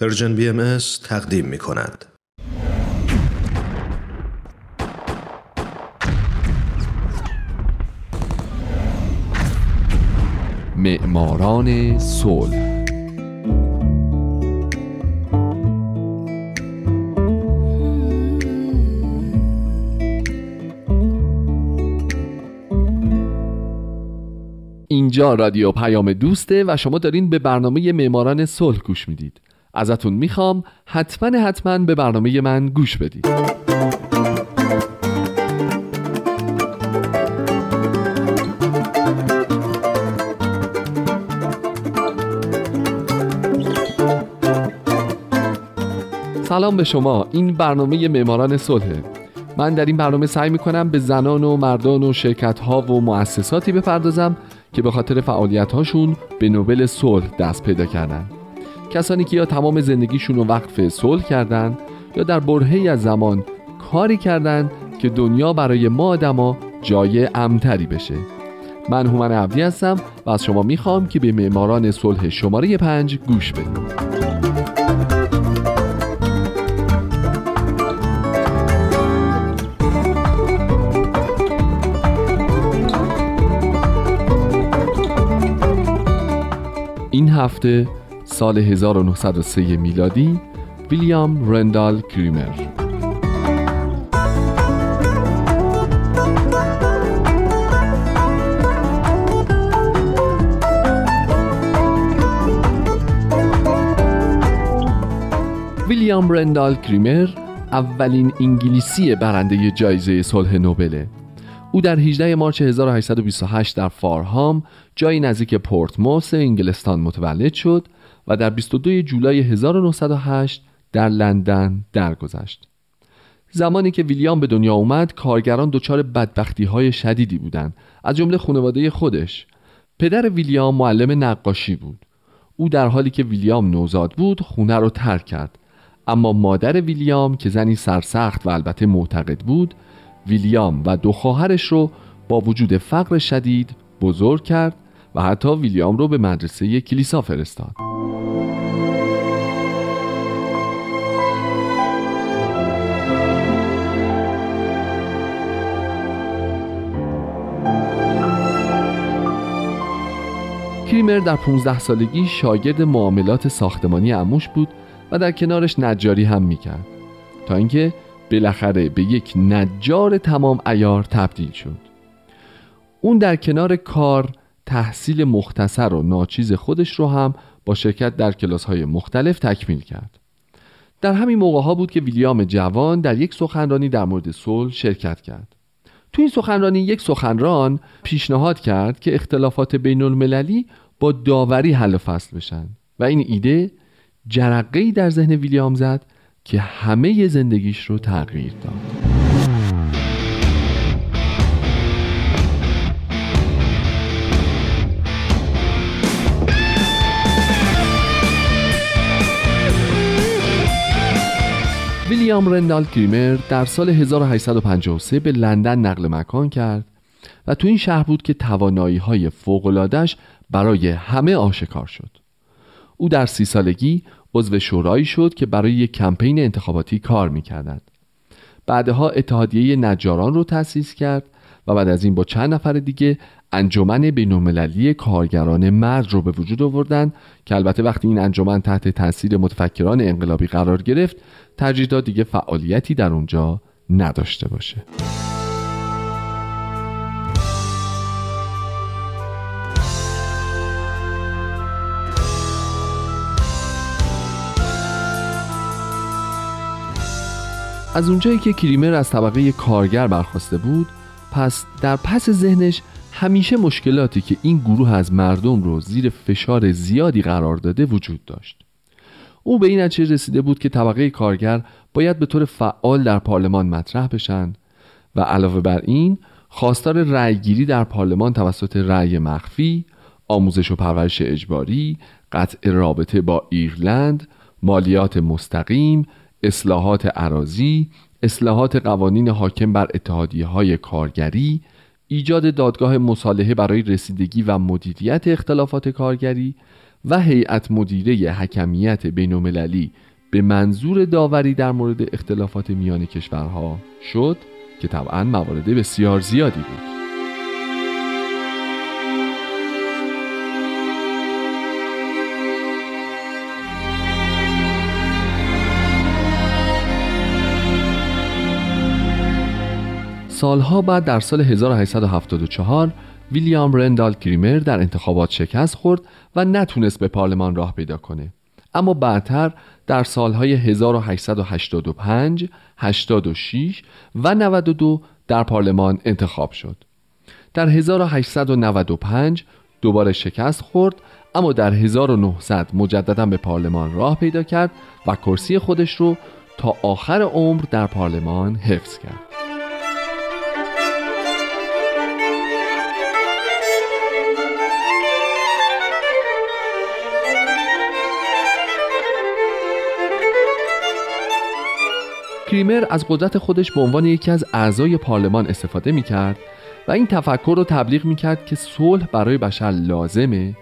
پرژن بی ام تقدیم می کند. معماران صلح اینجا رادیو پیام دوسته و شما دارین به برنامه معماران صلح گوش می‌دید ازتون می‌خوام حتما حتما به برنامه من گوش بدید. سلام به شما. این برنامه معماران صلحه من در این برنامه سعی می‌کنم به زنان و مردان و شرکت ها و مؤسساتی بپردازم که به خاطر فعالیت هاشون به نوبل صلح دست پیدا کردن. کسانی که یا تمام زندگیشون رو وقف صلح کردن یا در برهی از زمان کاری کردن که دنیا برای ما آدما جای امتری بشه. من هومن عبدی هستم و از شما می‌خوام که به معماران صلح شماره پنج گوش بدید این هفته سال 1903 میلادی ویلیام رندال کریمر. ویلیام رندال کریمر اولین انگلیسی برنده جایزه صلح نوبله او در 18 مارچ 1828 در فارهام جایی نزدیک پورتموس انگلستان متولد شد و در 22 جولای 1908 در لندن درگذشت. زمانی که ویلیام به دنیا اومد کارگران دچار بدبختی های شدیدی بودند از جمله خانواده خودش پدر ویلیام معلم نقاشی بود او در حالی که ویلیام نوزاد بود خونه رو ترک کرد اما مادر ویلیام که زنی سرسخت و البته معتقد بود ویلیام و دو خواهرش رو با وجود فقر شدید بزرگ کرد و حتی ویلیام رو به مدرسه کلیسا فرستاد. کریمر در 15 سالگی شاگرد معاملات ساختمانی اموش بود و در کنارش نجاری هم می‌کرد. تا اینکه بالاخره به یک نجار تمام ایار تبدیل شد. اون در کنار کار تحصیل مختصر و ناچیز خودش رو هم با شرکت در کلاس های مختلف تکمیل کرد. در همین موقع ها بود که ویلیام جوان در یک سخنرانی در مورد صلح شرکت کرد. تو این سخنرانی یک سخنران پیشنهاد کرد که اختلافات بین المللی با داوری حل و فصل بشن و این ایده جرقه در ذهن ویلیام زد که همه زندگیش رو تغییر داد. ویلیام رندال کریمر در سال 1853 به لندن نقل مکان کرد و تو این شهر بود که توانایی های فوقلادش برای همه آشکار شد. او در سی سالگی عضو شورایی شد که برای یک کمپین انتخاباتی کار می‌کردند بعدها اتحادیه نجاران رو تأسیس کرد و بعد از این با چند نفر دیگه انجمن بینالمللی کارگران مرد رو به وجود آوردن که البته وقتی این انجمن تحت تاثیر متفکران انقلابی قرار گرفت ترجیح داد دیگه فعالیتی در اونجا نداشته باشه. از اونجایی که کریمر از طبقه کارگر برخواسته بود پس در پس ذهنش همیشه مشکلاتی که این گروه از مردم رو زیر فشار زیادی قرار داده وجود داشت. او به این نتیجه رسیده بود که طبقه کارگر باید به طور فعال در پارلمان مطرح بشن و علاوه بر این خواستار رأیگیری در پارلمان توسط رأی مخفی آموزش و پرورش اجباری قطع رابطه با ایرلند مالیات مستقیم اصلاحات عراضی اصلاحات قوانین حاکم بر اتحادیه های کارگری ایجاد دادگاه مصالحه برای رسیدگی و مدیریت اختلافات کارگری و هیئت مدیره حکمیت بینالمللی به منظور داوری در مورد اختلافات میان کشورها شد که طبعا موارد بسیار زیادی بود. سالها بعد در سال 1874 ویلیام رندال کریمر در انتخابات شکست خورد و نتونست به پارلمان راه پیدا کنه. اما بعدتر در سالهای 1885 86 و 92 در پارلمان انتخاب شد. در 1895 دوباره شکست خورد اما در 1900 مجددا به پارلمان راه پیدا کرد و کرسی خودش رو تا آخر عمر در پارلمان حفظ کرد. کریمر از قدرت خودش به عنوان یکی از اعضای پارلمان استفاده می کرد و این تفکر رو تبلیغ می کرد که صلح برای بشر لازمه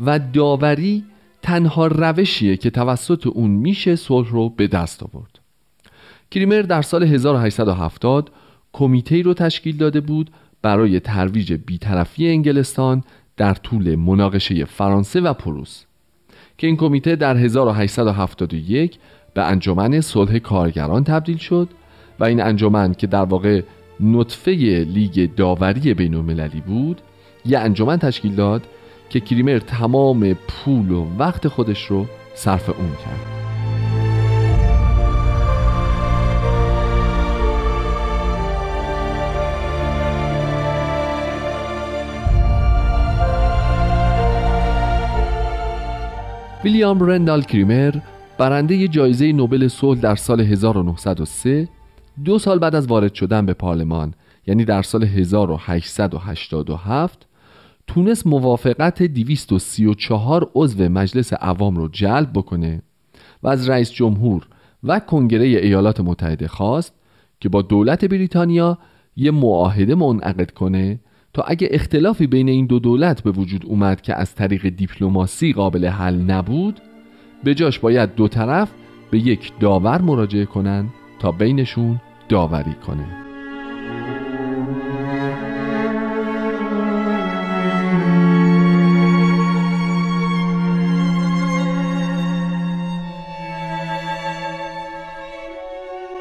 و داوری تنها روشیه که توسط اون میشه صلح رو به دست آورد. کریمر در سال 1870 کمیته رو تشکیل داده بود برای ترویج بیطرفی انگلستان در طول مناقشه فرانسه و پروس که این کمیته در 1871 به انجمن صلح کارگران تبدیل شد و این انجمن که در واقع نطفه لیگ داوری بین المللی بود یه انجمن تشکیل داد که کریمر تمام پول و وقت خودش رو صرف اون کرد. ویلیام رندال کریمر برنده جایزه نوبل صلح در سال 1903 دو سال بعد از وارد شدن به پارلمان یعنی در سال 1887 تونست موافقت 234 عضو مجلس عوام رو جلب بکنه و از رئیس جمهور و کنگره ایالات متحده خواست که با دولت بریتانیا یه معاهده منعقد کنه تا اگه اختلافی بین این دو دولت به وجود اومد که از طریق دیپلماسی قابل حل نبود به جاش باید دو طرف به یک داور مراجعه کنن تا بینشون داوری کنه.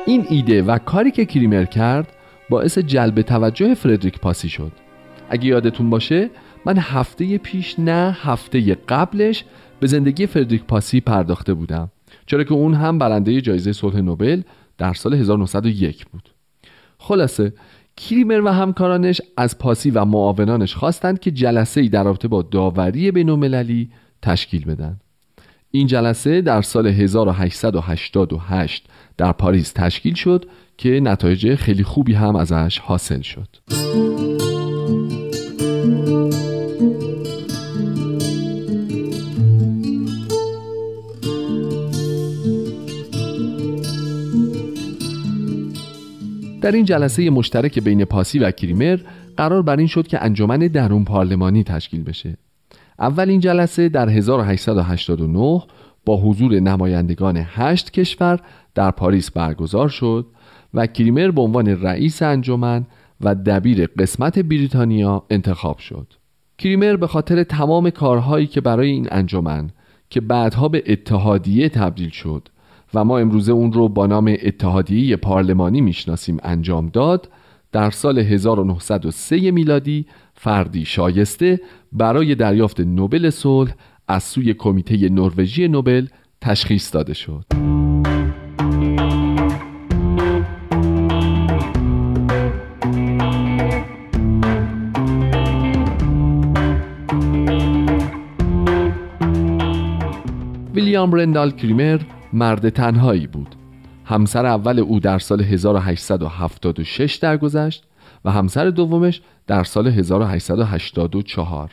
این ایده و کاری که کریمر کرد باعث جلب توجه فردریک پاسی شد. اگه یادتون باشه من هفته پیش نه هفته قبلش به زندگی فردریک پاسی پرداخته بودم چرا که اون هم برنده جایزه صلح نوبل در سال 1901 بود. خلاصه کریمر و همکارانش از پاسی و معاونانش خواستند که جلسه ای در رابطه با داوری بین‌المللی تشکیل بدن. این جلسه در سال 1888 در پاریس تشکیل شد که نتایج خیلی خوبی هم ازش حاصل شد. در این جلسه مشترک بین پاسی و کریمر قرار بر این شد که انجمن درون پارلمانی تشکیل بشه. اول این جلسه در 1889 با حضور نمایندگان هشت کشور در پاریس برگزار شد و کریمر به عنوان رئیس انجمن و دبیر قسمت بریتانیا انتخاب شد. کریمر به خاطر تمام کارهایی که برای این انجمن که بعدها به اتحادیه تبدیل شد و ما امروزه اون رو با نام اتحادیه پارلمانی می‌شناسیم انجام داد در سال 1903 میلادی فردی شایسته برای دریافت نوبل صلح از سوی کمیته نروژی نوبل تشخیص داده شد. ویلیام رندال کریمر مرد تنهایی بود. همسر اول او در سال 1876 درگذشت و همسر دومش در سال 1884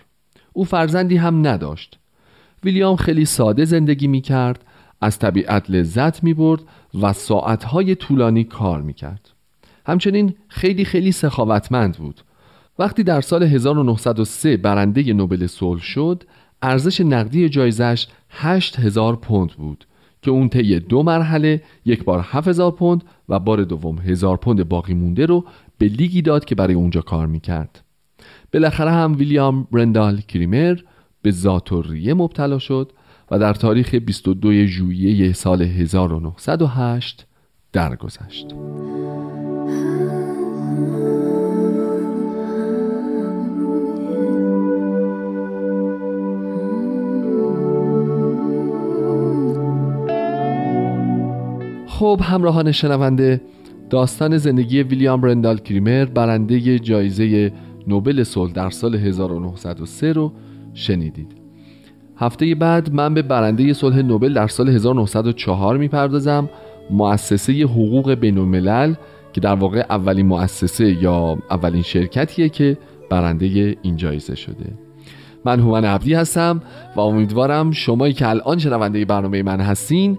او فرزندی هم نداشت. ویلیام خیلی ساده زندگی می کرد از طبیعت لذت می برد و ساعتهای طولانی کار می کرد همچنین خیلی خیلی سخاوتمند بود. وقتی در سال 1903 برنده نوبل صلح شد ارزش نقدی جایزش 8000 پوند بود. که اون طی دو مرحله یک بار 7000 پوند و بار دوم 1000 پوند باقی مونده رو به لیگی داد که برای اونجا کار می‌کرد بالاخره هم ویلیام برندال کریمر به زاتوریه مبتلا شد و در تاریخ 22 ژوئیه سال 1908 درگذشت. خب همراهان شنونده داستان زندگی ویلیام برندال کریمر برنده جایزه نوبل صلح در سال 1903 رو شنیدید. هفته بعد من به برنده صلح نوبل در سال 1904 می‌پردازم مؤسسه حقوق بین الملل که در واقع اولین مؤسسه یا اولین شرکتیه که برنده این جایزه شده. من هومن عبدی هستم و امیدوارم شمایی که الان شنونده برنامه من هستین